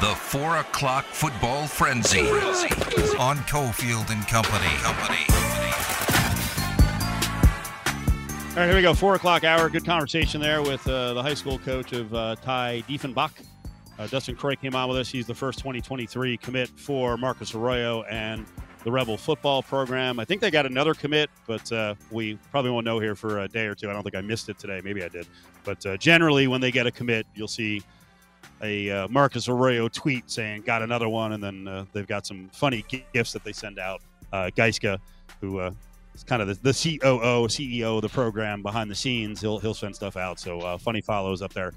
The four o'clock football frenzy on Cofield and Company. Company. All right, here we go. Four o'clock hour. Good conversation there with uh, the high school coach of uh, Ty Diefenbach. Uh, Dustin Croy came on with us. He's the first 2023 commit for Marcus Arroyo and the Rebel football program. I think they got another commit, but uh, we probably won't know here for a day or two. I don't think I missed it today. Maybe I did. But uh, generally, when they get a commit, you'll see a uh, Marcus Arroyo tweet saying, got another one. And then uh, they've got some funny gifts that they send out. Uh, Geiska, who uh, is kind of the, the COO, CEO of the program behind the scenes, he'll, he'll send stuff out. So uh, funny follows up there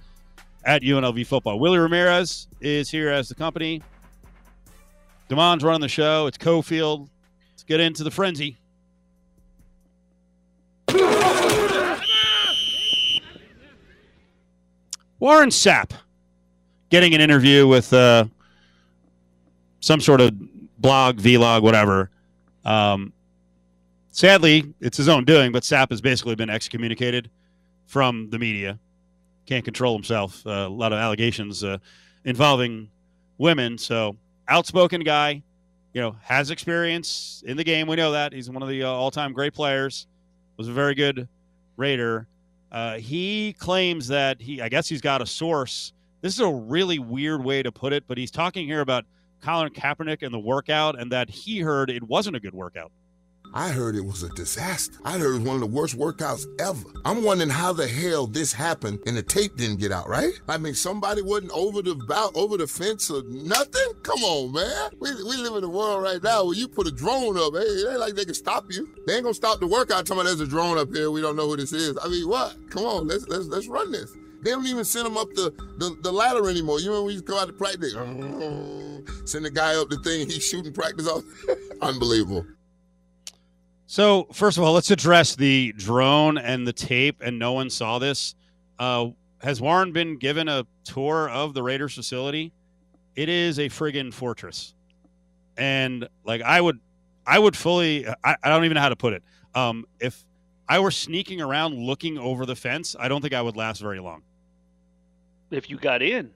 at UNLV football. Willie Ramirez is here as the company. Damon's running the show. It's Cofield. Let's get into the frenzy. Warren Sapp getting an interview with uh, some sort of blog, vlog, whatever. Um, sadly, it's his own doing, but Sapp has basically been excommunicated from the media. Can't control himself. Uh, a lot of allegations uh, involving women. So, outspoken guy, you know, has experience in the game. We know that. He's one of the uh, all time great players, was a very good Raider. Uh, he claims that he, I guess he's got a source this is a really weird way to put it, but he's talking here about Colin Kaepernick and the workout, and that he heard it wasn't a good workout. I heard it was a disaster. I heard it was one of the worst workouts ever. I'm wondering how the hell this happened and the tape didn't get out, right? I mean, somebody wasn't over the bout, over the fence or nothing. Come on, man. We, we live in a world right now where you put a drone up. Hey, it ain't like they can stop you. They ain't gonna stop the workout. Talking about there's a drone up here. We don't know who this is. I mean, what? Come on, let's let's let's run this. They don't even send them up the, the, the ladder anymore. You remember we used to go out to practice? Send the guy up the thing, he's shooting practice off. Unbelievable. So, first of all, let's address the drone and the tape, and no one saw this. Uh, has Warren been given a tour of the Raiders facility? It is a friggin' fortress. And like I would I would fully I, I don't even know how to put it. Um, if I were sneaking around looking over the fence, I don't think I would last very long. If you got in,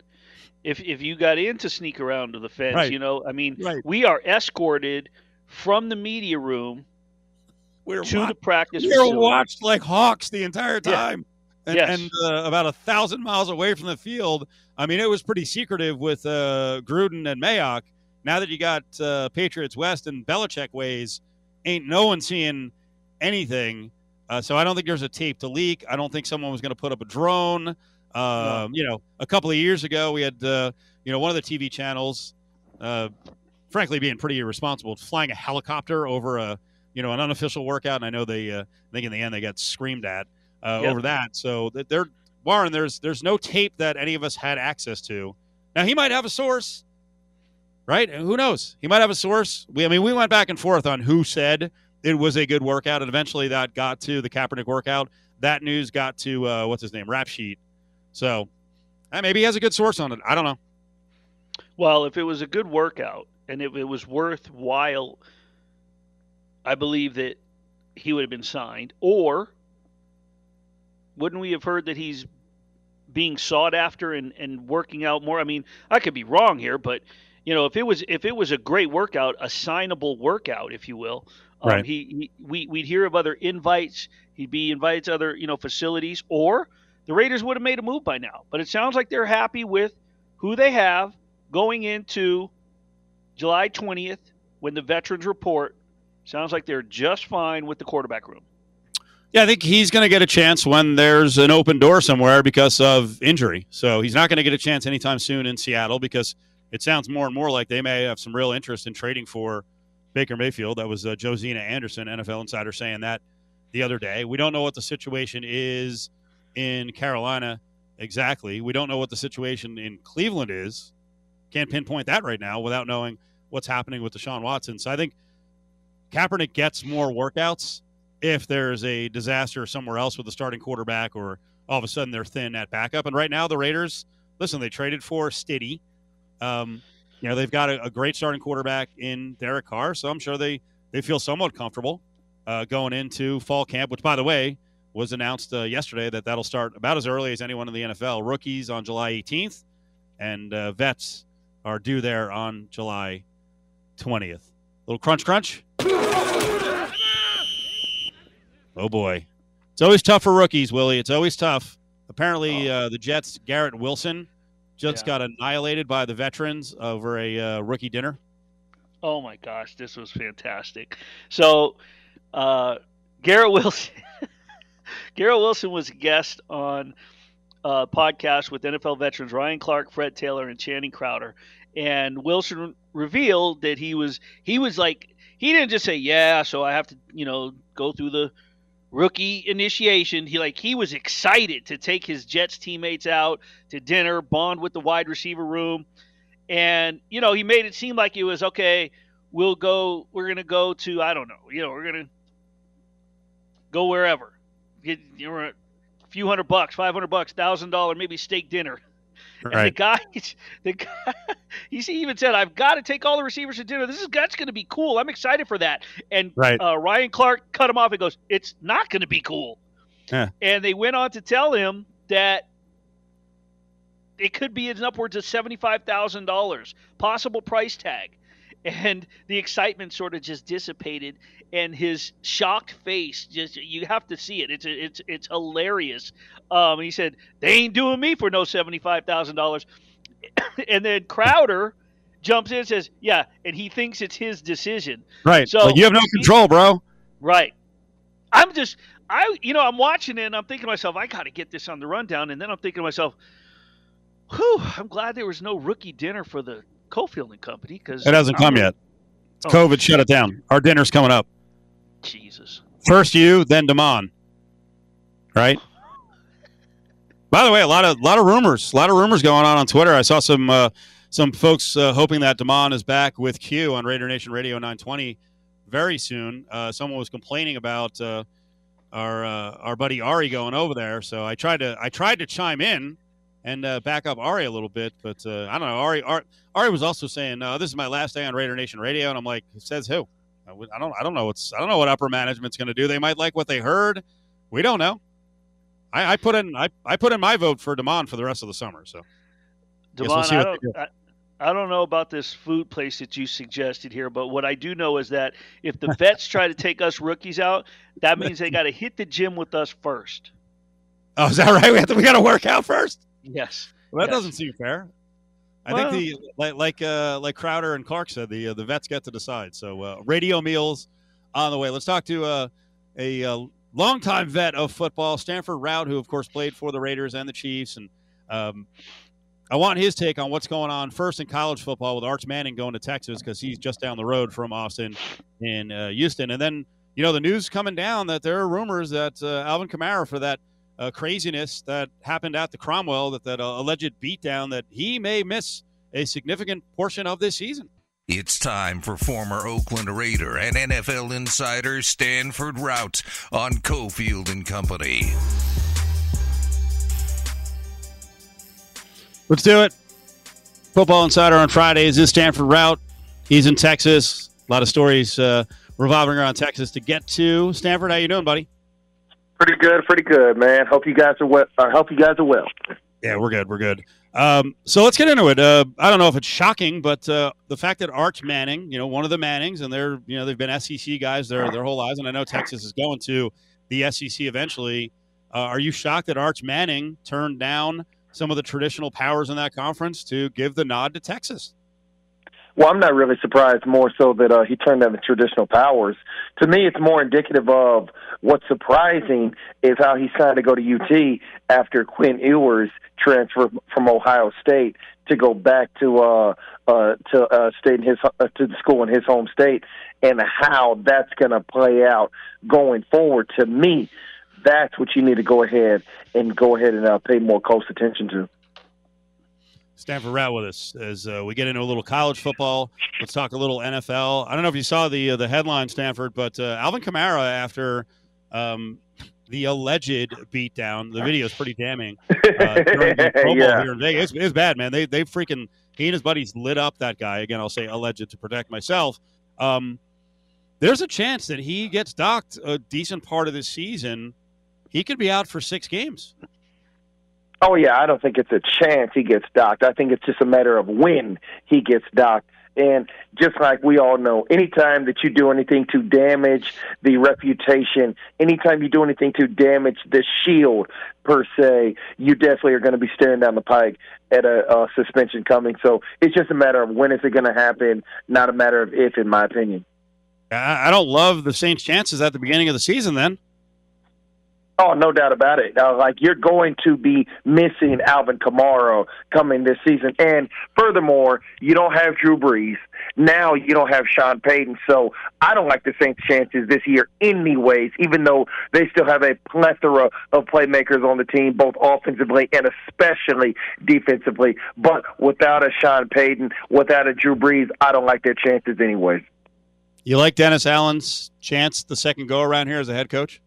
if if you got in to sneak around to the fence, Right. you know, I mean, Right. we are escorted from the media room We're to the practice We're facility. watched like hawks the entire Yeah. time, and, Yes. and uh, about a thousand miles away from the field. I mean, it was pretty secretive with uh, Gruden and Mayock. Now that you got uh, Patriots West and Belichick ways, ain't no one seeing anything. Uh, so I don't think there's a tape to leak. I don't think someone was going to put up a drone. Um, You know, a couple of years ago, we had uh, you know one of the TV channels, uh, frankly, being pretty irresponsible, flying a helicopter over a you know an unofficial workout. And I know they, uh, I think in the end they got screamed at uh, Yep. over that. So that they're Warren, there's there's no tape that any of us had access to. Now he might have a source, right? Who knows? He might have a source. We, I mean, we went back and forth on who said it was a good workout, and eventually that got to the Kaepernick workout. That news got to uh, what's his name, Rap Sheet. So uh, maybe he has a good source on it. I don't know. Well, if it was a good workout and if it was worthwhile, I believe that he would have been signed. Or wouldn't we have heard that he's being sought after and, and working out more? I mean, I could be wrong here, but you know, if it was if it was a great workout, a signable workout, if you will, um, Right. he, he we we'd hear of other invites. He'd be invited to other you know facilities, or the Raiders would have made a move by now. But it sounds like they're happy with who they have going into July 20th when the veterans report. Sounds like they're just fine with the quarterback room. Yeah, I think he's going to get a chance when there's an open door somewhere because of injury. So he's not going to get a chance anytime soon in Seattle because it sounds more and more like they may have some real interest in trading for Baker Mayfield. That was uh, Josina Anderson, NFL insider, saying that the other day. We don't know what the situation is in Carolina exactly. We don't know what the situation in Cleveland is. Can't pinpoint that right now without knowing what's happening with Deshaun Watson. So I think Kaepernick gets more workouts if there's a disaster somewhere else with the starting quarterback or all of a sudden they're thin at backup. And right now, the Raiders, listen, they traded for Stiddy. Um, you know, they've got a, a great starting quarterback in Derek Carr, so I'm sure they, they feel somewhat comfortable uh, going into fall camp, which, by the way, was announced uh, yesterday that that'll start about as early as anyone in the NFL. Rookies on July 18th and uh, vets are due there on July 20th. Little crunch, crunch. Oh boy, it's always tough for rookies, Willie. It's always tough. Apparently, uh, the Jets' Garrett Wilson just Yeah. got annihilated by the veterans over a uh, rookie dinner. Oh my gosh, this was fantastic. So, uh, Garrett Wilson, Garrett Wilson was a guest on a podcast with NFL veterans Ryan Clark, Fred Taylor, and Channing Crowder. And Wilson revealed that he was he was like he didn't just say yeah, so I have to you know go through the rookie initiation. He like he was excited to take his Jets teammates out to dinner, bond with the wide receiver room and you know he made it seem like it was okay we'll go we're gonna go to i don't know you know we're gonna go wherever get you know, a few hundred bucks 500 bucks thousand dollar maybe steak dinner and the guy the guy he even said i've got to take all the receivers to dinner this is that's gonna be cool. I'm excited for that. And Right. uh, ryan clark cut him off and goes it's not gonna be cool. Yeah. and they went on to tell him that it could be an upwards of seventy-five thousand dollars possible price tag, and the excitement sort of just dissipated, and his shocked face just—you have to see it. It's it's it's hilarious. Um, he said they ain't doing me for no seventy-five thousand dollars, and then Crowder jumps in and says, "Yeah," and he thinks it's his decision. Right. So- like you have no control, bro. Right. I'm just I you know, I'm watching it and I'm thinking to myself, I gotta get this on the rundown, and then I'm thinking to myself, Whew, I'm glad there was no rookie dinner for the Cofield and Company because It hasn't come yet. Oh. COVID shut it down. Our dinner's coming up. Jesus. First you, then Damon. Right. By the way, a lot of lot of rumors, a lot of rumors going on on Twitter. I saw some uh, some folks uh, hoping that Damon is back with Q on Raider Nation Radio 920 very soon. Uh, someone was complaining about uh, our uh, our buddy Ari going over there, so I tried to I tried to chime in and uh, back up Ari a little bit, but uh, I don't know. Ari, Ari Ari was also saying, "This is my last day on Raider Nation Radio," and I'm like, "Says who?" I would- I don't I don't know what's I don't know what upper management's going to do. They might like what they heard. We don't know. I, I put in I, I put in my vote for Damon for the rest of the summer. So Guess we'll I don't do. I, I don't know about this food place that you suggested here, but what I do know is that if the vets try to take us rookies out, that means they gotta hit the gym with us first. oh, is that right? We have to, we got to work out first. Yes. Well, that Yes. doesn't seem fair. I Well- think the like like uh, like Crowder and Clark said, the uh, the vets get to decide. So uh, radio meals on the way. Let's talk to uh, a uh, longtime vet of football, Stanford Routt, who of course played for the Raiders and the Chiefs, and um, I want his take on what's going on first in college football with Arch Manning going to Texas because he's just down the road from Austin in uh, Houston, and then you know the news coming down that there are rumors that uh, Alvin Kamara for that uh, craziness that happened at the Cromwell, that that uh, alleged beatdown, that he may miss a significant portion of this season. It's time for former Oakland Raider and NFL insider Stanford Routt on Cofield and Company. Let's do it. Football Insider on Fridays is Stanford Routt. He's in Texas. A lot of stories uh, revolving around Texas to get to. Stanford, how you doing, buddy? Pretty good, pretty good, man. Hope you guys are well. Uh, hope you guys are well. Yeah, we're good. We're good. Um, so let's get into it. Uh, I don't know if it's shocking, but uh, the fact that Arch Manning, you know, one of the Mannings, and they're, you know, they've been SEC guys their their whole lives, and I know Texas is going to the SEC eventually. Uh, are you shocked that Arch Manning turned down some of the traditional powers in that conference to give the nod to Texas? Well, I'm not really surprised. More so that uh, he turned down the traditional powers. To me, it's more indicative of what's surprising is how he signed to go to UT after Quinn Ewers transferred from Ohio State to go back to uh, uh, to uh, state in his uh, to the school in his home state, and how that's going to play out going forward. To me, that's what you need to go ahead and go ahead and uh, pay more close attention to. Stanford Routt with us as uh, we get into a little college football. Let's talk a little NFL. I don't know if you saw the uh, the headline, Stanford, but uh, Alvin Kamara after um, the alleged beatdown. The video is pretty damning. Uh, during the Pro Bowl yeah. here in Vegas, it's, it's bad, man. They they freaking he and his buddies lit up that guy. Again, I'll say alleged to protect myself. Um, there's a chance that he gets docked a decent part of this season. He could be out for six games. Oh yeah, I don't think it's a chance he gets docked. I think it's just a matter of when he gets docked. And just like we all know, anytime that you do anything to damage the reputation, anytime you do anything to damage the shield per se, you definitely are going to be staring down the pike at a, a suspension coming. So it's just a matter of when is it going to happen, not a matter of if, in my opinion. I don't love the Saints' chances at the beginning of the season. Then Oh, no doubt about it. Uh, like you're going to be missing Alvin Kamara coming this season, and furthermore, you don't have Drew Brees. Now you don't have Sean Payton, so I don't like the Saints' chances this year, anyways. Even though they still have a plethora of playmakers on the team, both offensively and especially defensively. But without a Sean Payton, without a Drew Brees, I don't like their chances, anyways. You like Dennis Allen's chance the second go around here as a head coach?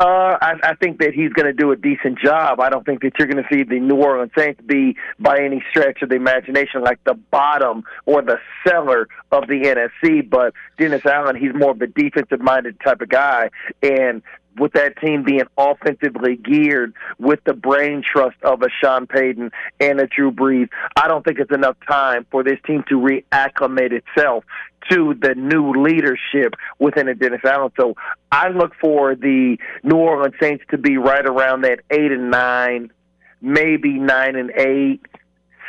Uh, I, I think that he's going to do a decent job. I don't think that you're going to see the New Orleans Saints be, by any stretch of the imagination, like the bottom or the cellar of the NFC. But Dennis Allen, he's more of a defensive-minded type of guy, and with that team being offensively geared with the brain trust of a Sean Payton and a Drew Brees, I don't think it's enough time for this team to reacclimate itself to the new leadership within a Dennis Allen. So I look for the New Orleans Saints to be right around that eight and nine, maybe nine and eight,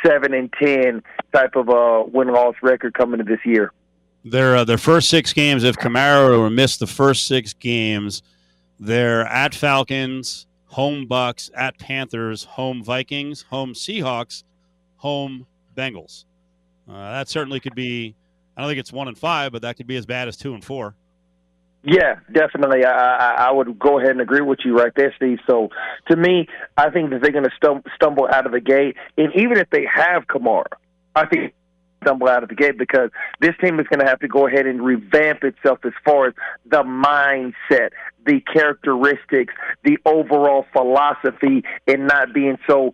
seven and ten type of a win loss record coming to this year. Their uh, their first six games, if Kamara missed the first six games, they're at Falcons, home Bucks, at Panthers, home Vikings, home Seahawks, home Bengals. Uh, that certainly could be I don't think it's one and five, but that could be as bad as two and four. Yeah, definitely. I, I, I would go ahead and agree with you right there, Steve. So, to me, I think that they're going to stumble out of the gate, and even if they have Kamara, I think stumble out of the gate because this team is going to have to go ahead and revamp itself as far as the mindset, the characteristics, the overall philosophy, and not being so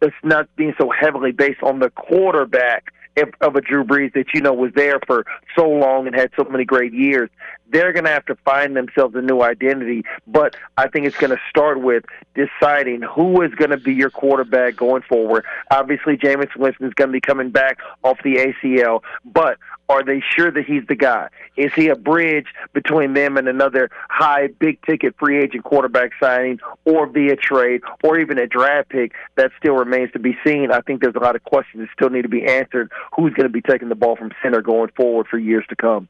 it's not being so heavily based on the quarterback of a Drew Brees that you know was there for so long and had so many great years. They're going to have to find themselves a new identity, but I think it's going to start with deciding who is going to be your quarterback going forward. Obviously, Jameis Winston is going to be coming back off the ACL, but are they sure that he's the guy? Is he a bridge between them and another high, big ticket free agent quarterback signing or via trade or even a draft pick? That still remains to be seen. I think there's a lot of questions that still need to be answered. Who's going to be taking the ball from center going forward for years to come?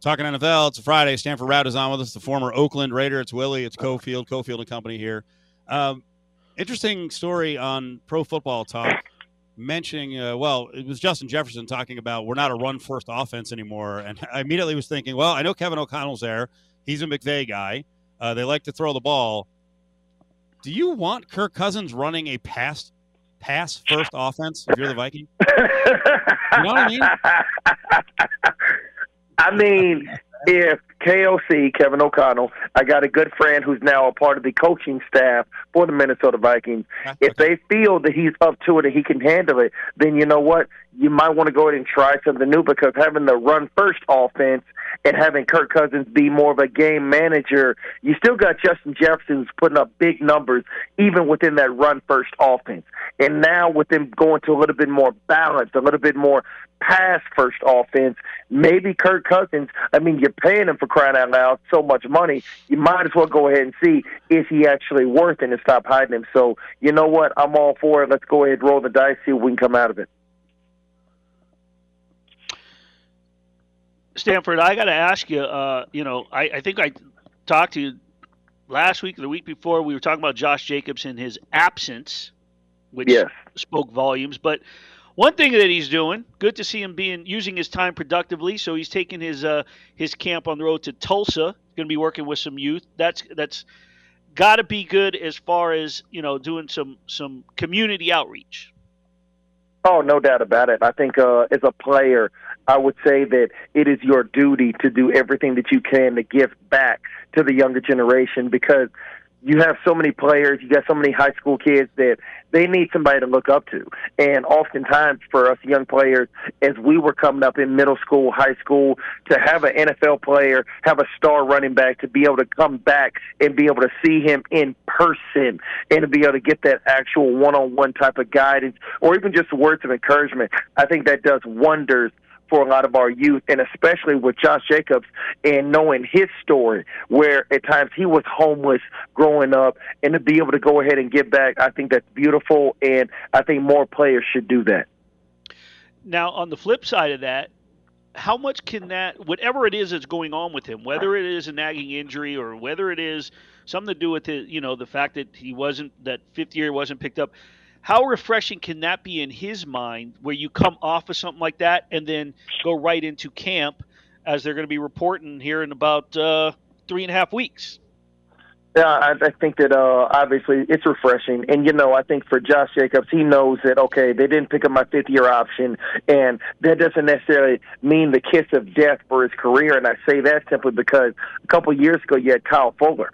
Talking NFL, it's a Friday. Stanford Routt is on with us, the former Oakland Raider. It's Willie, it's Cofield, Cofield and Company here. Um, interesting story on Pro Football Talk mentioning, uh, well, it was Justin Jefferson talking about we're not a run first offense anymore. And I immediately was thinking, well, I know Kevin O'Connell's there. He's a McVay guy. Uh, they like to throw the ball. Do you want Kirk Cousins running a pass pass first offense if you're the Viking? you know what I mean? I mean, if KOC, Kevin O'Connell, I got a good friend who's now a part of the coaching staff for the Minnesota Vikings. If they feel that he's up to it and he can handle it, then you know what? You might want to go ahead and try something new because having the run first offense and having Kirk Cousins be more of a game manager, you still got Justin Jefferson who's putting up big numbers even within that run first offense. And now with them going to a little bit more balanced, a little bit more pass first offense, maybe Kirk Cousins, I mean, you're paying him for crying out loud so much money, you might as well go ahead and see is he actually worth it and stop hiding him. So, you know what? I'm all for it. Let's go ahead and roll the dice, see what we can come out of it. Stanford, I got to ask you. Uh, you know, I, I think I talked to you last week or the week before. We were talking about Josh Jacobs and his absence, which yes. spoke volumes. But one thing that he's doing, good to see him being using his time productively. So he's taking his uh, his camp on the road to Tulsa. Going to be working with some youth. That's that's got to be good as far as you know doing some some community outreach. Oh, no doubt about it. I think uh, as a player, I would say that it is your duty to do everything that you can to give back to the younger generation because you have so many players, you got so many high school kids that they need somebody to look up to. And oftentimes for us young players, as we were coming up in middle school, high school, to have an NFL player, have a star running back, to be able to come back and be able to see him in person and to be able to get that actual one on one type of guidance or even just words of encouragement, I think that does wonders for a lot of our youth, and especially with Josh Jacobs and knowing his story, where at times he was homeless growing up, and to be able to go ahead and give back, I think that's beautiful, and I think more players should do that. Now, on the flip side of that, how much can that, whatever it is that's going on with him, whether it is a nagging injury or whether it is something to do with it, you know, the fact that he wasn't, that fifth year wasn't picked up, how refreshing can that be in his mind where you come off of something like that and then go right into camp as they're going to be reporting here in about uh, three and a half weeks? Yeah, I, I think that uh, obviously it's refreshing, and you know, I think for Josh Jacobs, he knows that okay, they didn't pick up my fifth year option, and that doesn't necessarily mean the kiss of death for his career. And I say that simply because a couple years ago, you had Kyle Fuller,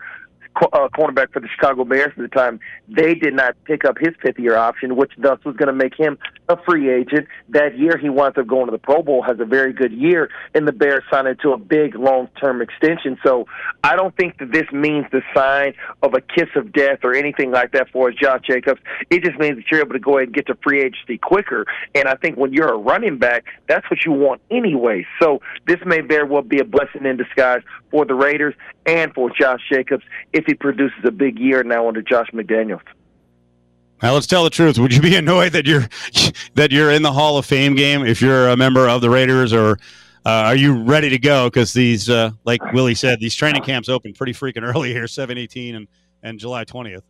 uh, cornerback for the Chicago Bears at the time, they did not pick up his fifth year option, which thus was going to make him a free agent. That year, he winds up going to the Pro Bowl, has a very good year, and the Bears signed into a big long term extension. So I don't think that this means the sign of a kiss of death or anything like that for Josh Jacobs. It just means that you're able to go ahead and get to free agency quicker. And I think when you're a running back, that's what you want anyway. So this may very well be a blessing in disguise for the Raiders and for Josh Jacobs if he produces a big year now under Josh McDaniels. Now let's tell the truth. Would you be annoyed that you're that you're in the Hall of Fame game if you're a member of the Raiders, or uh, are you ready to go? Because these, uh, like Willie said, these training camps open pretty freaking early here, seven eighteen and and July twentieth.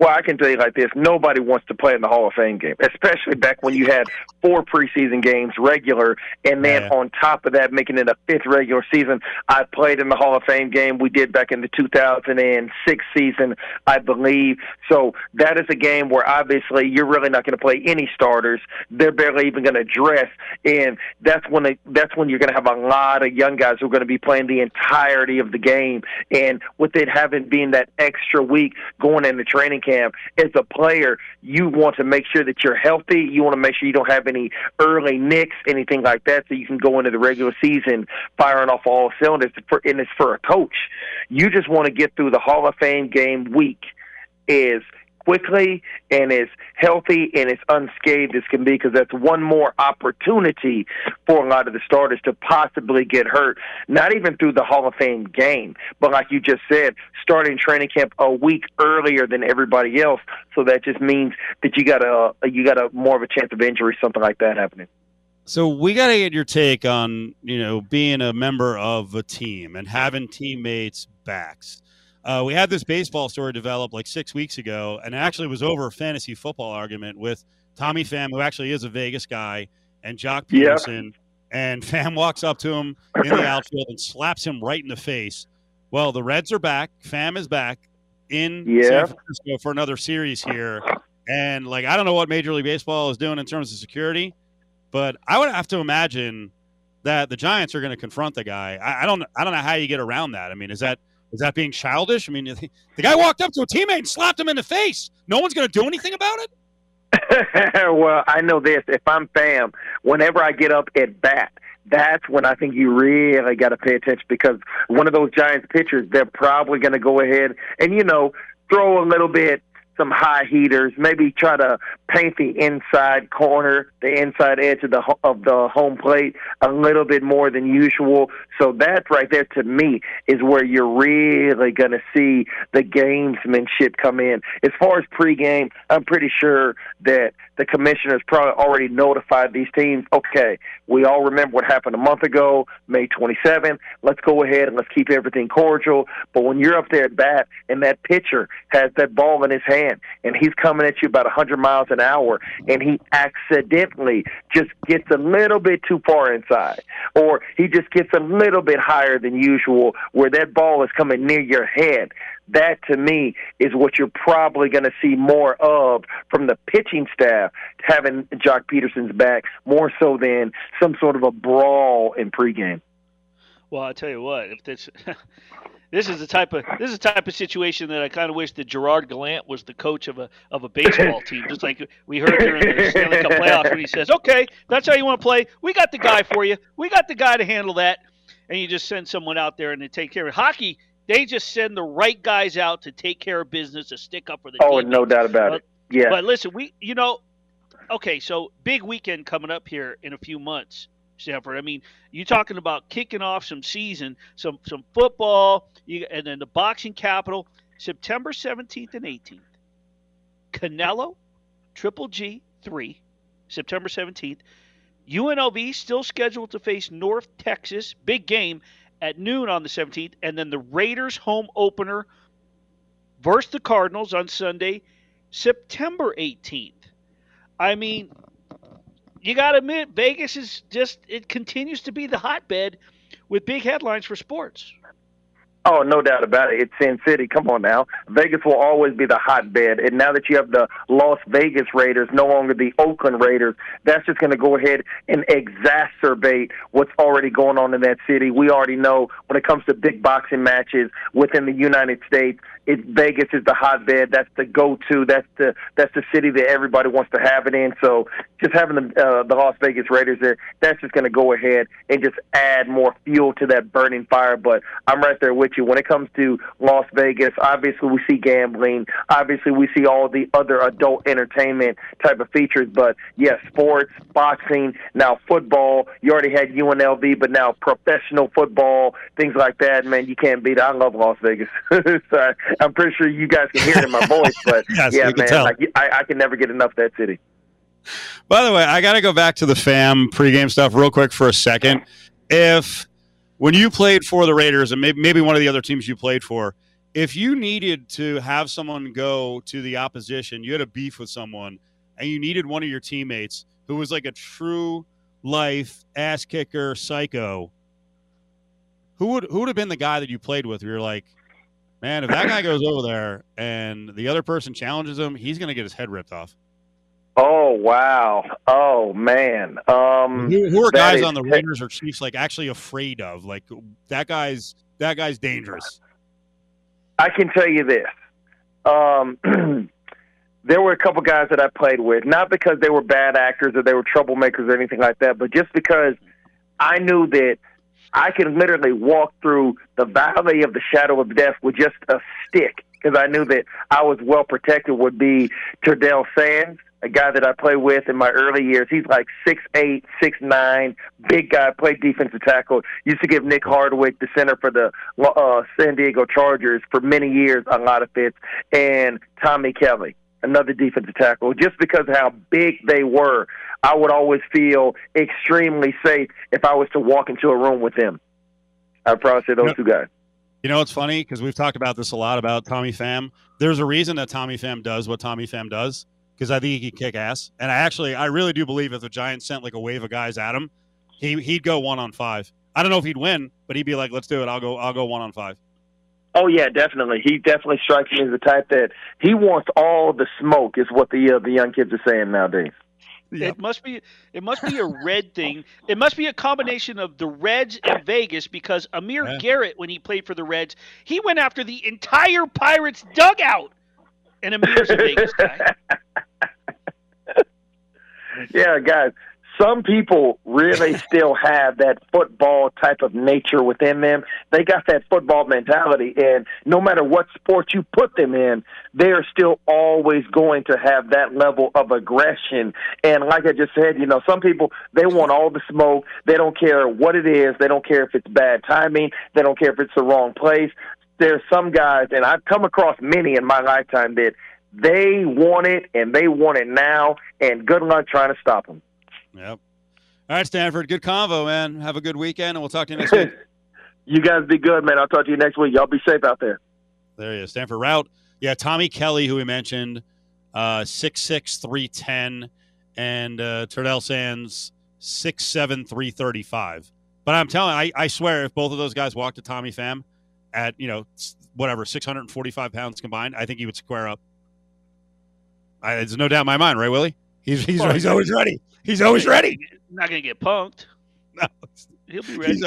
Well, I can tell you like this: nobody wants to play in the Hall of Fame game, especially back when you had four preseason games regular, and then yeah. on top of that, making it a fifth regular season. I played in the Hall of Fame game. We did back in the 2006 season, I believe. So that is a game where obviously you're really not going to play any starters. They're barely even going to dress, and that's when they, that's when you're going to have a lot of young guys who are going to be playing the entirety of the game. And with it having been that extra week going into training camp camp, as a player, you want to make sure that you're healthy. You want to make sure you don't have any early nicks, anything like that, so you can go into the regular season firing off all cylinders. For, and it's for a coach. You just want to get through the Hall of Fame game week is – quickly and as healthy and as unscathed as can be because that's one more opportunity for a lot of the starters to possibly get hurt. Not even through the Hall of Fame game, but like you just said, starting training camp a week earlier than everybody else. So that just means that you got a you got a more of a chance of injury, something like that happening. So we got to get your take on you know being a member of a team and having teammates backs. Uh, we had this baseball story develop like six weeks ago, and actually was over a fantasy football argument with Tommy Pham, who actually is a Vegas guy, and Joc Pederson. Yep. And Pham walks up to him in the outfield and slaps him right in the face. Well, the Reds are back. Pham is back in San Francisco for another series here. And like, I don't know what Major League Baseball is doing in terms of security, but I would have to imagine that the Giants are going to confront the guy. I, I don't, I don't know how you get around that. I mean, is that is that being childish? I mean, the guy walked up to a teammate and slapped him in the face. No one's going to do anything about it. well, I know this. If I'm Pham, whenever I get up at bat, that's when I think you really got to pay attention because one of those Giants pitchers, they're probably going to go ahead and you know throw a little bit some high heaters, maybe try to paint the inside corner, the inside edge of the of the home plate a little bit more than usual. So that right there to me is where you're really going to see the gamesmanship come in. As far as pregame, I'm pretty sure that the commissioners probably already notified these teams. Okay, we all remember what happened a month ago, May 27th. Let's go ahead and let's keep everything cordial. But when you're up there at bat and that pitcher has that ball in his hand and he's coming at you about 100 miles an hour and he accidentally just gets a little bit too far inside or he just gets a little bit higher than usual where that ball is coming near your head that to me is what you're probably going to see more of from the pitching staff having Joc Pederson's back more so than some sort of a brawl in pregame. Well, I tell you what, if this this is the type of this is the type of situation that I kind of wish that Gerard Gallant was the coach of a of a baseball team, just like we heard during the Stanley Cup playoffs when he says, "Okay, that's how you want to play. We got the guy for you. We got the guy to handle that." And you just send someone out there and they take care of it. Hockey, they just send the right guys out to take care of business, to stick up for the Oh, no doubt about But- it. Yeah. But listen, we you know, okay, so big weekend coming up here in a few months, Stanford. I mean, you're talking about kicking off some season, some some football, you, and then the boxing capital, September seventeenth and eighteenth. Canelo, Triple G three, September seventeenth. UNLV still scheduled to face North Texas, big game at noon on the 17th, and then the Raiders home opener versus the Cardinals on Sunday, September 18th. I mean, you got to admit, Vegas is just, it continues to be the hotbed with big headlines for sports. Oh, no doubt about it. It's Sin City. Come on now. Vegas will always be the hotbed. And now that you have the Las Vegas Raiders, no longer the Oakland Raiders, that's just going to go ahead and exacerbate what's already going on in that city. We already know when it comes to big boxing matches within the United States, it, Vegas is the hotbed. That's the go-to. That's the that's the city that everybody wants to have it in. So just having the uh, the Las Vegas Raiders there, that's just going to go ahead and just add more fuel to that burning fire. But I'm right there with you when it comes to Las Vegas. Obviously, we see gambling. Obviously, we see all the other adult entertainment type of features. But yes, sports, boxing, now football. You already had UNLV, but now professional football, things like that. Man, you can't beat. It. I love Las Vegas. so I'm pretty sure you guys can hear it in my voice. But Yes, yeah, man, tell. I, I can never get enough of that city. By the way, I got to go back to the Pham pregame stuff real quick for a second. If when you played for the Raiders and maybe, maybe one of the other teams you played for, if you needed to have someone go to the opposition, you had a beef with someone, and you needed one of your teammates who was like a true life ass kicker psycho, who would who would have been the guy that you played with? You're like, man, if that guy goes over there and the other person challenges him, he's gonna get his head ripped off. Oh wow! Oh man! Um, Who, who are guys is on the Raiders or Chiefs like actually afraid of? Like that guy's that guy's dangerous. I can tell you this. Um, there were a couple guys that I played with, not because they were bad actors or they were troublemakers or anything like that, but just because I knew that I could literally walk through the valley of the shadow of death with just a stick because I knew that I was well protected would be Terdell Sands, a guy that I played with in my early years. He's like six eight, six nine, big guy, played defensive tackle. Used to give Nick Hardwick, the center for the uh, San Diego Chargers, for many years a lot of fits, and Tommy Kelly, another defensive tackle. Just because of how big they were, I would always feel extremely safe if I was to walk into a room with them. I'd probably say those two guys. You know, it's funny because we've talked about this a lot about Tommy Pham. There's a reason that Tommy Pham does what Tommy Pham does because I think he can kick ass. And I actually, I really do believe if the Giants sent like a wave of guys at him, he he'd go one on five. I don't know if he'd win, but he'd be like, "Let's do it. I'll go. I'll go one on five. Oh yeah, definitely. He definitely strikes me as the type that he wants all the smoke. Is what the uh, the young kids are saying nowadays. Yep. It must be it must be a red thing. It must be a combination of the Reds and Vegas because Amir Yeah. Garrett, when he played for the Reds, he went after the entire Pirates dugout. And Amir's a Vegas guy. yeah, guys. Some people really still have that football type of nature within them. They got that football mentality, and no matter what sport you put them in, they are still always going to have that level of aggression. And like I just said, you know, some people they want all the smoke. They don't care what it is. They don't care if it's bad timing. They don't care if it's the wrong place. There's some guys, and I've come across many in my lifetime that they want it and they want it now. And good luck trying to stop them. Yep. All right, Stanford. Good convo, man. Have a good weekend, and we'll talk to you next week. you guys be good, man. I'll talk to you next week. Y'all be safe out there. There he is. Stanford Routt. Yeah, Tommy Kelly, who we mentioned, uh, 6'6", 310, and uh, Terdell Sands, 6'7", 335. But I'm telling I, I swear, if both of those guys walked to Tommy Pham at, you know, whatever, 645 pounds combined, I think he would square up. I, there's no doubt in my mind, right, Willie? He's, he's, Well, he's always ready. He's always ready. Not going to get punked. No, He'll be ready. he's,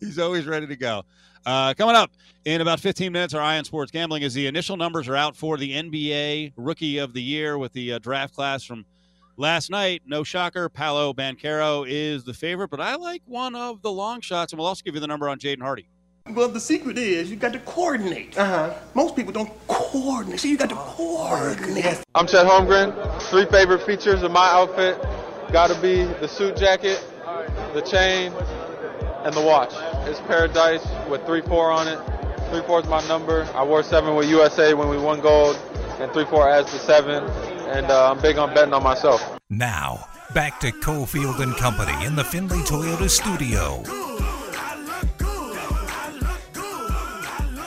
He's always ready to go. Uh, coming up in about 15 minutes, our Ion Sports Gambling is the initial numbers are out for the NBA Rookie of the Year with the uh, draft class from last night. No shocker, Paolo Banchero is the favorite, but I like one of the long shots, and we'll also give you the number on Jaden Hardy. Well, the secret is you got to coordinate. Uh-huh. Most people don't coordinate, so you got to coordinate. I'm Chet Holmgren. Three favorite features of my outfit got to be the suit jacket, the chain, and the watch. It's Paradise with 3-4 on it. 3-4 is my number. I wore 7 with USA when we won gold, and 3-4 adds the 7. And uh, I'm big on betting on myself. Now, back to Cofield and Company in the Findlay Toyota studio.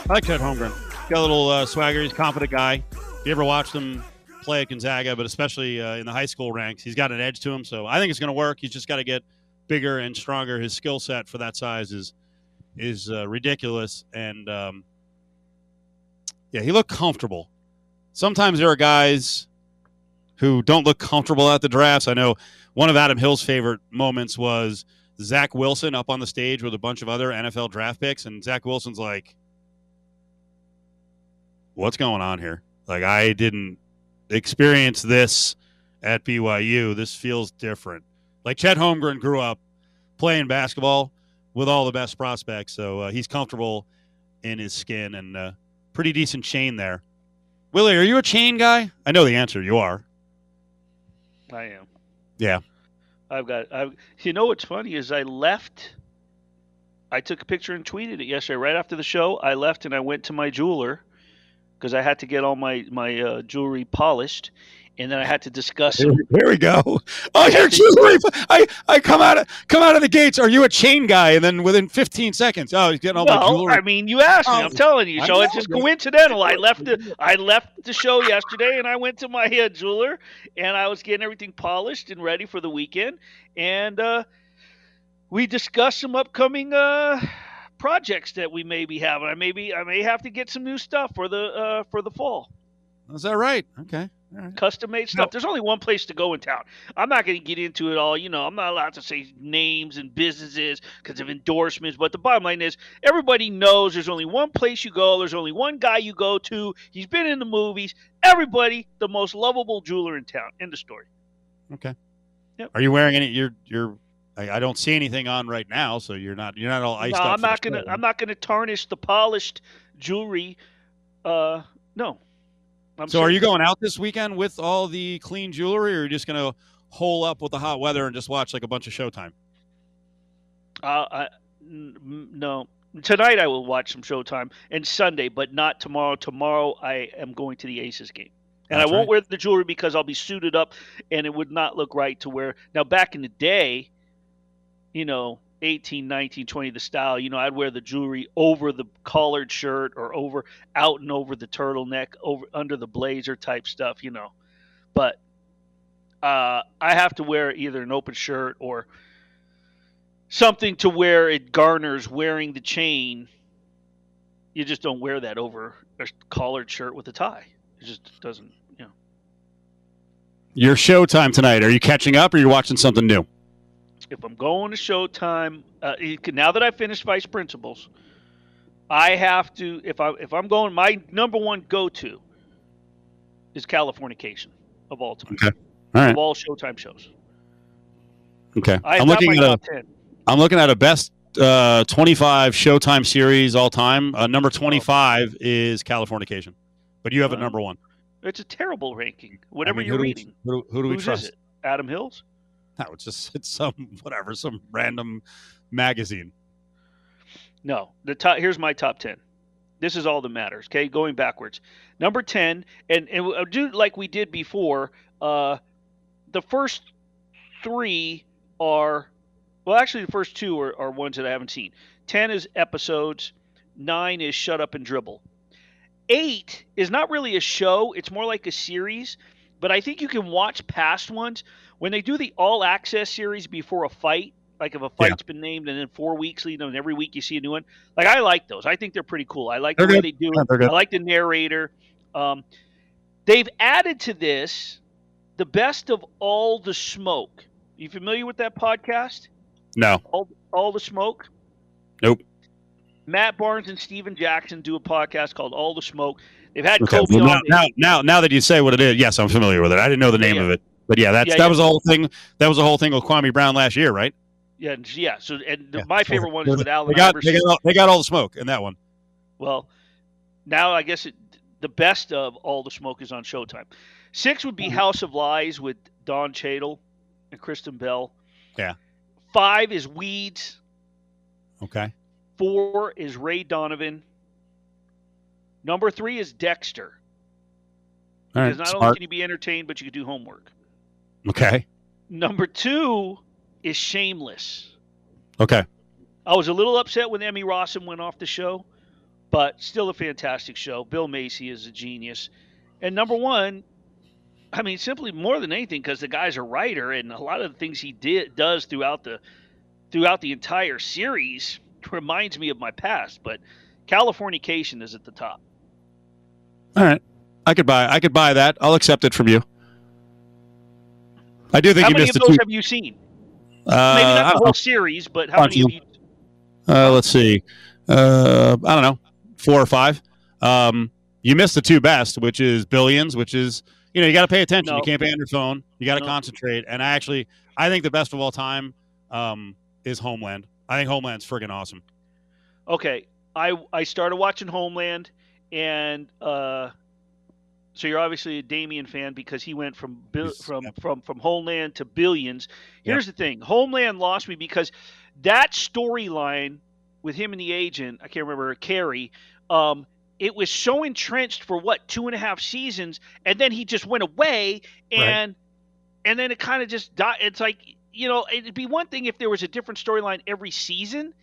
I like Chet Holmgren. Got a little uh, swagger. He's a confident guy. You ever watched him play at Gonzaga, but especially uh, in the high school ranks, he's got an edge to him. So I think it's going to work. He's just got to get bigger and stronger. His skill set for that size is is uh, ridiculous, and um, yeah, he looked comfortable. Sometimes there are guys who don't look comfortable at the drafts. I know one of Adam Hill's favorite moments was Zach Wilson up on the stage with a bunch of other NFL draft picks, and Zach Wilson's like, "What's going on here? Like, I didn't experience this at BYU. This feels different." Like Chet Holmgren grew up playing basketball with all the best prospects, so uh, he's comfortable in his skin and uh, pretty decent chain there. Willie, are you a chain guy? I know the answer. You are. I am. Yeah. I've got. I've, you know what's funny is I left. I took a picture and tweeted it yesterday. Right after the show, I left and I went to my jeweler because I had to get all my my uh, jewelry polished, and then I had to discuss. Here, here we go. Oh, your jewelry! I, I come out of come out of the gates. Are you a chain guy? And then within 15 seconds, oh, he's getting all well, my jewelry. I mean, you asked me. Oh, I'm telling you. So it's just coincidental. I left the I left the show yesterday, and I went to my uh, jeweler, and I was getting everything polished and ready for the weekend, and uh, we discussed some upcoming uh, projects that we may be having. I maybe I may have to get some new stuff for the uh, for the fall. Is that right? Okay. All right. custom made stuff. There's only one place to go in town. I'm not going to get into it all. You know, I'm not allowed to say names and businesses because of endorsements. But the bottom line is, everybody knows there's only one place you go. There's only one guy you go to. He's been in the movies. Everybody, the most lovable jeweler in town. End of story. Okay. Yep. Are you wearing any? You're you're. I, I don't see anything on right now, so you're not you're not all iced no, up. I'm not gonna. show. I'm not gonna tarnish the polished jewelry. Uh, no. I'm So, are you going out this weekend with all the clean jewelry, or are you just gonna hole up with the hot weather and just watch like a bunch of Showtime? Uh, I, n- n- no. Tonight I will watch some Showtime and Sunday, but not tomorrow. Tomorrow I am going to the Aces game. And That's I won't right. wear the jewelry because I'll be suited up and it would not look right to wear. Now, back in the day, you know, 18, 19, 20, the style, you know, I'd wear the jewelry over the collared shirt or over out and over the turtleneck, over under the blazer type stuff, you know. But uh, I have to wear either an open shirt or something to where it garners wearing the chain. You just don't wear that over a collared shirt with a tie. It just doesn't, you know. Your Showtime tonight. Are you catching up, or are you watching something new? If I'm going to Showtime, uh, can- now that I finished Vice Principals, I have to. If I if I'm going, my number one go to is Californication of all time, Okay. All right. of all Showtime shows. Okay. I I'm looking at a, 10. I'm looking at a best uh, 25 Showtime series all time. Uh, number 25 is Californication, but you have it Wow. number one. It's a terrible ranking. Whatever I mean, you're who do we- reading. who, do- who do we Whose trust? Adam Hills. No, it's just it's some whatever, some random magazine. No, the top. Here's my top ten. This is all that matters. Okay, going backwards. Number ten, and and we'll do like we did before. Uh, the first three are, well, actually, the first two are, are ones that I haven't seen. Ten is episodes. Nine is Shut Up and Dribble. Eight is not really a show. It's more like a series. But I think you can watch past ones when they do the all access series before a fight. Like if a Yeah. fight's been named and then four weeks leading, and every week you see a new one. Like I like those. I think they're pretty cool. I like They're the way they do it. I like the narrator. Um, they've added to this the best of all the smoke. You familiar with that podcast? No. All, all the smoke. Nope. Matt Barnes and Steven Jackson do a podcast called All the Smoke. They've had Okay. Kobe Well, now, on. now, now, now that you say what it is, yes, I'm familiar with it. I didn't know the name yeah. of it, but yeah, that's Yeah, that yeah. was the whole thing. That was the whole thing with Kwame Brown last year, right? yeah, yeah. So, and Yeah. my favorite one is with Allen They got, Iverson. they got, all, they got all the smoke in that one. Well, now I guess it, the best of all the smoke is on Showtime. Six would be Mm-hmm. House of Lies with Don Cheadle and Kristen Bell. Yeah. Five is Weeds. Okay. Four is Ray Donovan. Number three is Dexter. All right. Because not only can you be entertained, but you can do homework. Okay. Number two is Shameless. Okay. I was a little upset when Emmy Rossum went off the show, but still a fantastic show. Bill Macy is a genius. And number one, I mean, simply more than anything, because the guy's a writer, and a lot of the things he did does throughout the throughout the entire series reminds me of my past. But Californication is at the top. All right. I could buy. I could buy that. I'll accept it from you. I do think how you many missed of those two. have you seen? Uh, Maybe not the whole know. series, but how Bunch many of you? Uh, let's see. Uh, I don't know, four or five. Um, you missed the two best, which is Billions, which is you know you got to pay attention. No. You can't be on your phone. You got to No. concentrate. And I actually, I think the best of all time um, is Homeland. I think Homeland's friggin' awesome. Okay, I I started watching Homeland, and uh, so you're obviously a Damian fan because he went from Yes, from yep. from from Homeland to Billions. Yep. Here's the thing: Homeland lost me because that storyline with him and the agent, I can't remember Carrie. Um, it was so entrenched for what two and a half seasons, and then he just went away, Right. and and then it kind of just died. It's like you know, it'd be one thing if there was a different storyline every season,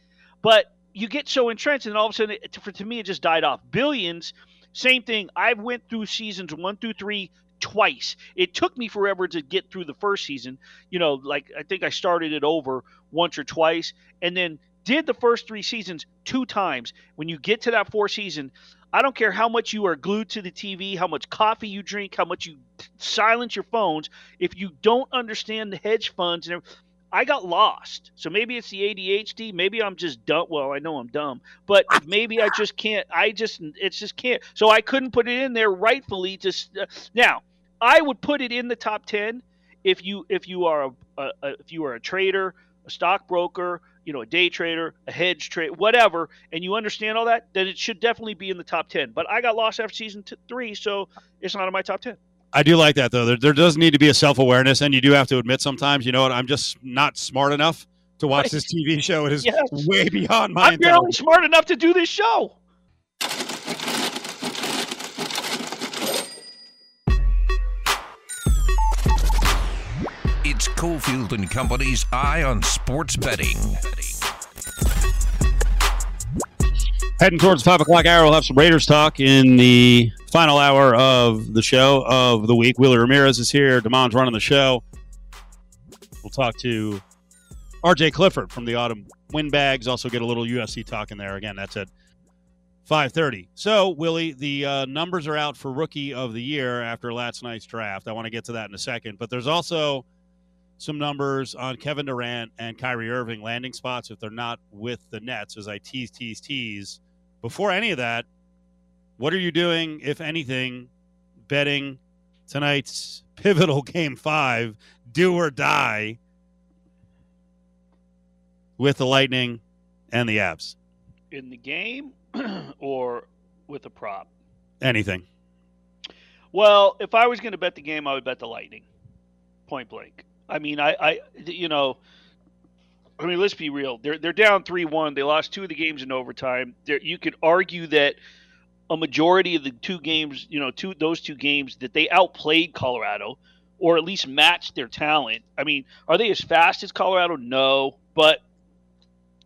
but you get so entrenched, and all of a sudden, it, for to me, it just died off. Billions, same thing. I went through seasons one through three twice. It took me forever to get through the first season. You know, like I think I started it over once or twice, and then did the first three seasons two times. When you get to that fourth season, I don't care how much you are glued to the TV, how much coffee you drink, how much you silence your phones. If you don't understand the hedge funds and everything, I got lost. So maybe it's the ADHD. Maybe I'm just dumb. Well, I know I'm dumb, but maybe I just can't. I just it's just can't. So I couldn't put it in there rightfully. Just uh, now, I would put it in the top ten if you if you are a, a, a if you are a trader, a stockbroker, you know, a day trader, a hedge trade, whatever, and you understand all that, then it should definitely be in the top ten. But I got lost after season t- three, so it's not in my top ten. I do like that though. There, there does need to be a self awareness, and you do have to admit sometimes. You know what? I'm just not smart enough to watch this TV show. It is Yes. way beyond my I'm barely smart enough to do this show. It's Cofield and Company's Eye on Sports Betting. Heading towards five o'clock hour, we'll have some Raiders talk in the final hour of the show of the week. Willie Ramirez is here. Damon's running the show. We'll talk to RJ Clifford from the Autumn Windbags. Also get a little UFC talk in there. Again, that's at five thirty. So, Willie, the uh, numbers are out for Rookie of the Year after last night's draft. I want to get to that in a second, but there's also some numbers on Kevin Durant and Kyrie Irving landing spots if they're not with the Nets. As I tease, tease, tease. Before any of that, what are you doing, if anything, betting tonight's pivotal game five, do or die, with the Lightning and the Avs? In the game or with a prop? Anything. Well, if I was going to bet the game, I would bet the Lightning, point blank. I mean, I, I, you know, I mean, let's be real. They're they're down three one. They lost two of the games in overtime. There, you could argue that a majority of the two games, you know, two those two games that they outplayed Colorado, or at least matched their talent. I mean, are they as fast as Colorado? No, but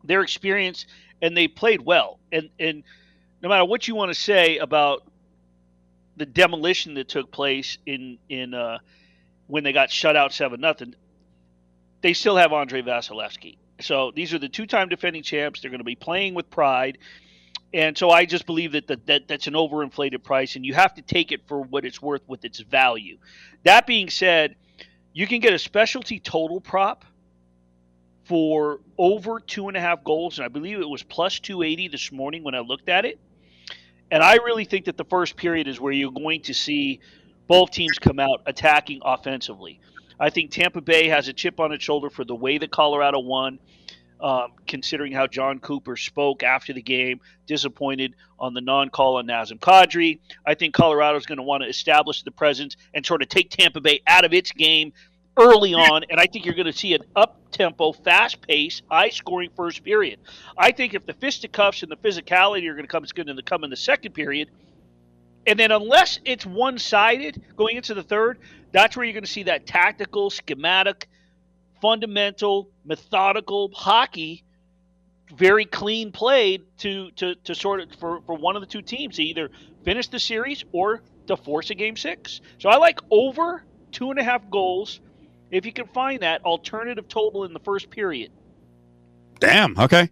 their experience and they played well. And and no matter what you want to say about the demolition that took place in in uh, when they got shut out seven nothing, they still have Andre Vasilevskiy. So these are the two-time defending champs. They're going to be playing with pride, and so I just believe that, that, that that's an overinflated price, and you have to take it for what it's worth with its value. That being said, you can get a specialty total prop for over two and a half goals, and I believe it was plus 280 this morning when I looked at it. And I really think that the first period is where you're going to see both teams come out attacking offensively. I think Tampa Bay has a chip on its shoulder for the way that Colorado won, um, considering how Jon Cooper spoke after the game, disappointed on the non call on Nazem Kadri. I think Colorado is going to want to establish the presence and sort of take Tampa Bay out of its game early on, and I think you're going to see an up tempo, fast pace, high scoring first period. I think if the fisticuffs and the physicality are going to come, it's going to come in the second period. And then, unless it's one sided going into the third, that's where you're going to see that tactical, schematic, fundamental, methodical hockey, very clean played to, to, to sort of for, for one of the two teams to either finish the series or to force a game six. So I like over two and a half goals if you can find that alternative total in the first period. Damn. Okay.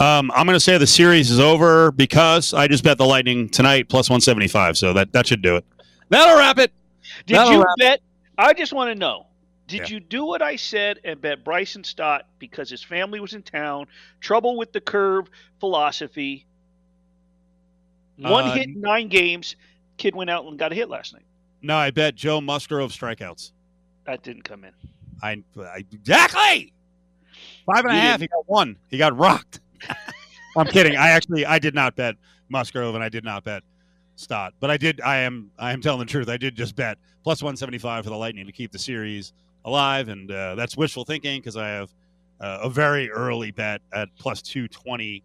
Um, I'm going to say the series is over because I just bet the Lightning tonight plus 175. So that, that should do it. That'll wrap it. Did That'll you wrap it. bet? I just want to know. Did Yeah. you do what I said and bet Bryson Stott because his family was in town? Trouble with the curve philosophy. One Uh, hit nine games. Kid went out and got a hit last night. No, I bet Joe Musgrove strikeouts. That didn't come in. I, I exactly five and a half. He got one. He got rocked. I'm kidding. I actually I did not bet Musgrove and I did not bet Stott, but I did. I am I am telling the truth. I did just bet plus 175 for the Lightning to keep the series alive, and uh, that's wishful thinking because I have uh, a very early bet at plus 220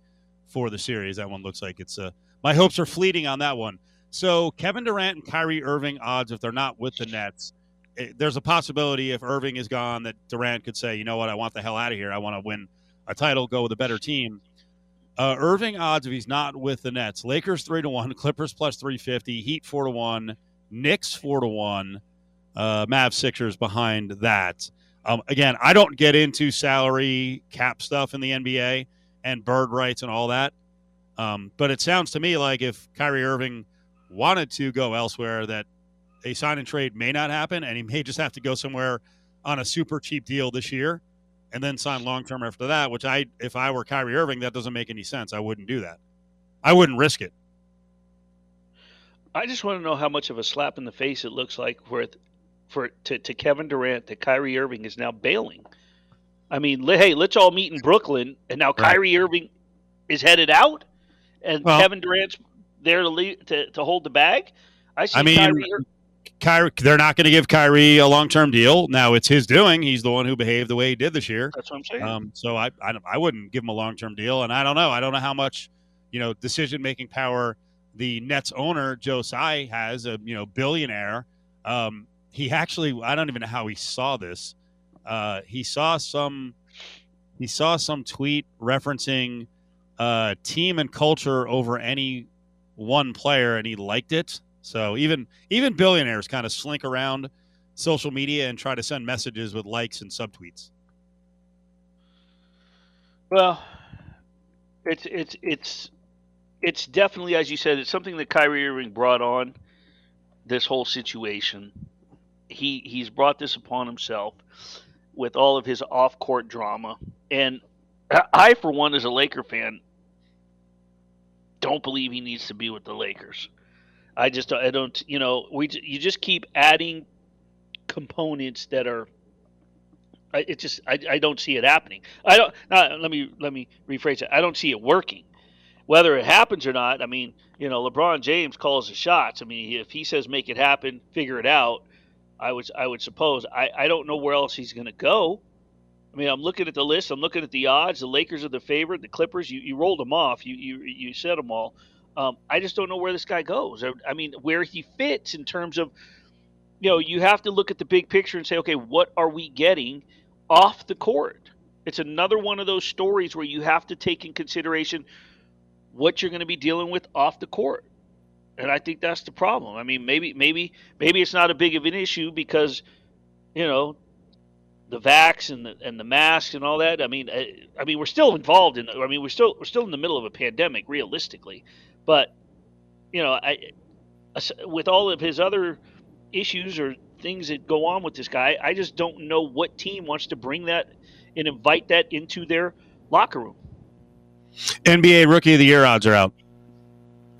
for the series. That one looks like it's uh, my hopes are fleeting on that one. So Kevin Durant and Kyrie Irving odds if they're not with the Nets it, there's a possibility if Irving is gone that Durant could say, you know what, I want the hell out of here. I want to win a title, go with a better team. Uh, Irving odds if he's not with the Nets: Lakers three to one, Clippers plus three fifty, Heat four to one, Knicks four to one, uh, Mavs Sixers behind that. Um, again, I don't get into salary cap stuff in the NBA and bird rights and all that, um, but it sounds to me like if Kyrie Irving wanted to go elsewhere, that a sign and trade may not happen, and he may just have to go somewhere on a super cheap deal this year, and then sign long term after that. Which I, if I were Kyrie Irving, that doesn't make any sense. I wouldn't do that. I wouldn't risk it. I just want to know how much of a slap in the face it looks like for for to, to Kevin Durant that Kyrie Irving is now bailing. I mean, hey, let's all meet in Brooklyn, and now Right. Kyrie Irving is headed out, and Well- Kevin Durant's there to, lead, to to hold the bag. I see I mean, Kyrie. Ir- Kyrie, they're not going to give Kyrie a long term deal. Now it's his doing. He's the one who behaved the way he did this year. That's what I'm saying. Um, so I, I, I wouldn't give him a long term deal, and I don't know. I don't know how much, you know, decision making power the Nets owner Joe Tsai has. A you know billionaire. Um, he actually, I don't even know how he saw this. Uh, he saw some, he saw some tweet referencing uh, team and culture over any one player, and he liked it. So even even billionaires kind of slink around social media and try to send messages with likes and subtweets. Well, it's it's it's it's definitely, as you said, it's something that Kyrie Irving brought on. This whole situation, he he's brought this upon himself with all of his off-court drama, and I- I, for one, as a Laker fan, don't believe he needs to be with the Lakers. I just I don't you know we you just keep adding components that are it just I, I don't see it happening. I don't. Let me let me rephrase it. I don't see it working. Whether it happens or not, I mean, you know, LeBron James calls the shots. I mean, if he says make it happen, figure it out, I would I would suppose. I, I don't know where else he's going to go. I mean, I'm looking at the list. I'm looking at the odds. The Lakers are the favorite. The Clippers, you, you rolled them off. You you you said them all. Um, I just don't know where this guy goes. I, mean, where he fits in terms of, you know, you have to look at the big picture and say, okay, what are we getting off the court? It's another one of those stories where you have to take in consideration what you're going to be dealing with off the court. And I think that's the problem. I mean, maybe maybe maybe it's not a big of an issue because, you know, the vax and the and the masks and all that. I mean, I, I mean, we're still involved in. I mean, we're still we're still in the middle of a pandemic, realistically. But you know, I with all of his other issues or things that go on with this guy, I just don't know what team wants to bring that and invite that into their locker room. NBA Rookie of the Year odds are out.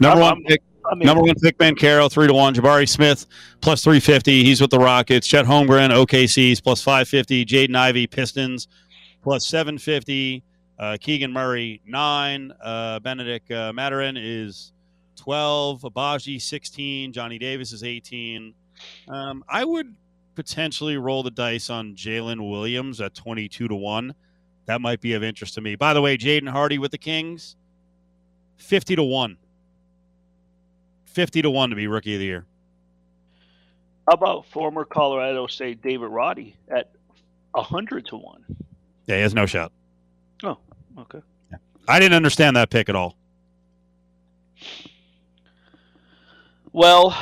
Number I'm- one pick, I mean, number one pick, Caro, three to one. Jabari Smith plus three fifty. He's with the Rockets. Chet Holmgren, OKC's plus five fifty. Jaden Ivey, Pistons plus seven fifty. Uh, Keegan Murray nine. Uh, Bennedict uh, Mathurin is twelve. Agbaji sixteen. Johnny Davis is eighteen. Um, I would potentially roll the dice on Jalen Williams at twenty-two to one. That might be of interest to me. By the way, Jaden Hardy with the Kings, fifty to one. 50 to 1 to be rookie of the year. how about former Colorado State David Roddy at hundred to one? Yeah, he has no shot. Oh, okay. I didn't understand that pick at all. Well,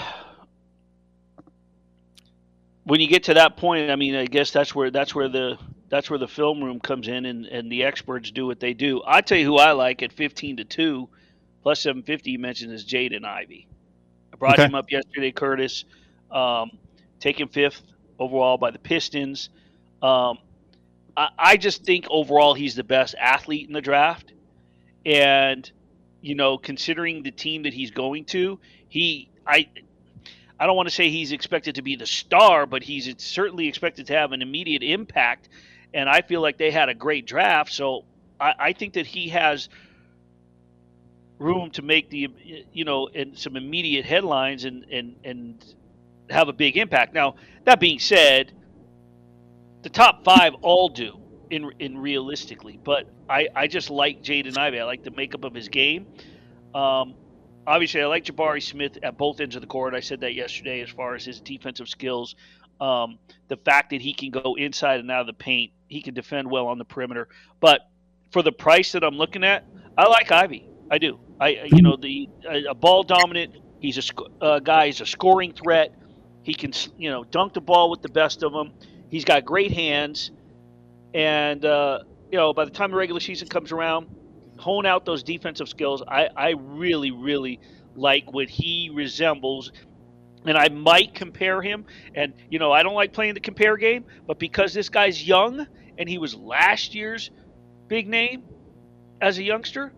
when you get to that point, I mean, I guess that's where that's where the that's where the film room comes in, and, and the experts do what they do. I tell you who I like at fifteen to two, plus seven fifty. You mentioned is Jaden Ivey. I brought Okay. him up yesterday, Curtis. Um, taken fifth overall by the Pistons. Um, I, just think overall he's the best athlete in the draft, and you know, considering the team that he's going to, he I I don't want to say he's expected to be the star, but he's certainly expected to have an immediate impact. And I feel like they had a great draft, so I, I think that he has room to make the you know and some immediate headlines and and and have a big impact. Now that being said, the top five all do in in realistically, but I I just like Jaden Ivey. I like the makeup of his game. Um, obviously, I like Jabari Smith at both ends of the court. I said that yesterday as far as his defensive skills. Um, the fact that he can go inside and out of the paint, he can defend well on the perimeter. But for the price that I'm looking at, I like Ivey. I do. I you know the a, ball dominant. He's a sc- uh, guy. He's a scoring threat. He can you know dunk the ball with the best of them. He's got great hands, and uh, you know by the time the regular season comes around, hone out those defensive skills. I, I really, really like what he resembles. And I might compare him. And, you know, I don't like playing the compare game, but because this guy's young and he was last year's big name as a youngster,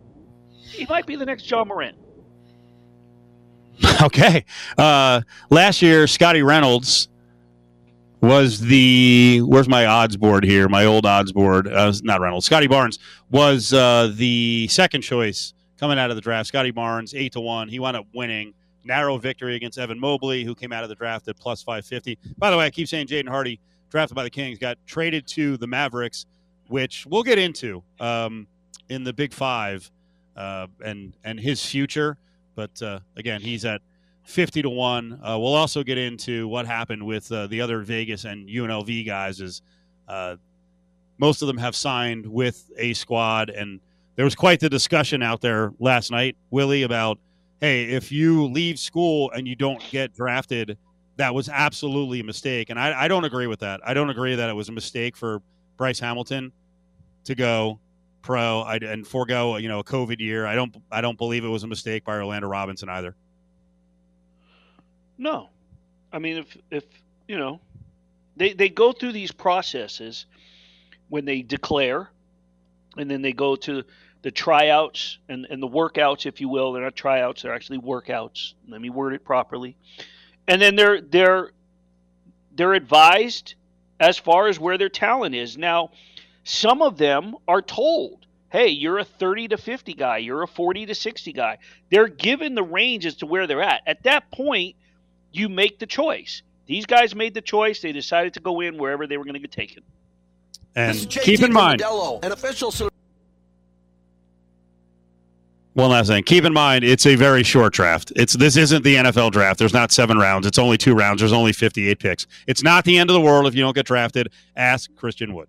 he might be the next Ja Morant. Okay. Uh, last year, Scotty Reynolds was the where's my odds board here? My old odds board. Uh, not Reynolds. Scottie Barnes was uh, the second choice coming out of the draft. Scottie Barnes, eight to one. He wound up winning. Narrow victory against Evan Mobley, who came out of the draft at plus five fifty. By the way, I keep saying Jaden Hardy, drafted by the Kings, got traded to the Mavericks, which we'll get into um, in the Big Five uh, and and his future. But uh, again, he's at 50 to 1. Uh, we'll also get into what happened with uh, the other Vegas and UNLV guys is uh, most of them have signed with a squad and there was quite the discussion out there last night, Willie, about hey, if you leave school and you don't get drafted, that was absolutely a mistake. And I, I don't agree with that. I don't agree that it was a mistake for Bryce Hamilton to go pro and forego you know a COVID year. I don't I don't believe it was a mistake by Orlando Robinson either. No, I mean if if you know they they go through these processes when they declare, and then they go to the tryouts and and the workouts, if you will. They're not tryouts; they're actually workouts. Let me word it properly. And then they're they're they're advised as far as where their talent is. Now, some of them are told, "Hey, you're a 30 to 50 guy. You're a 40 to 60 guy." They're given the range as to where they're at. At that point, you make the choice. These guys made the choice. They decided to go in wherever they were going to get taken. And This is JT keep in mind, Modelo, an official cel- one last thing. Keep in mind, it's a very short draft. It's this isn't the NFL draft. There's not seven rounds. It's only two rounds. There's only 58 picks. It's not the end of the world if you don't get drafted. Ask Christian Wood.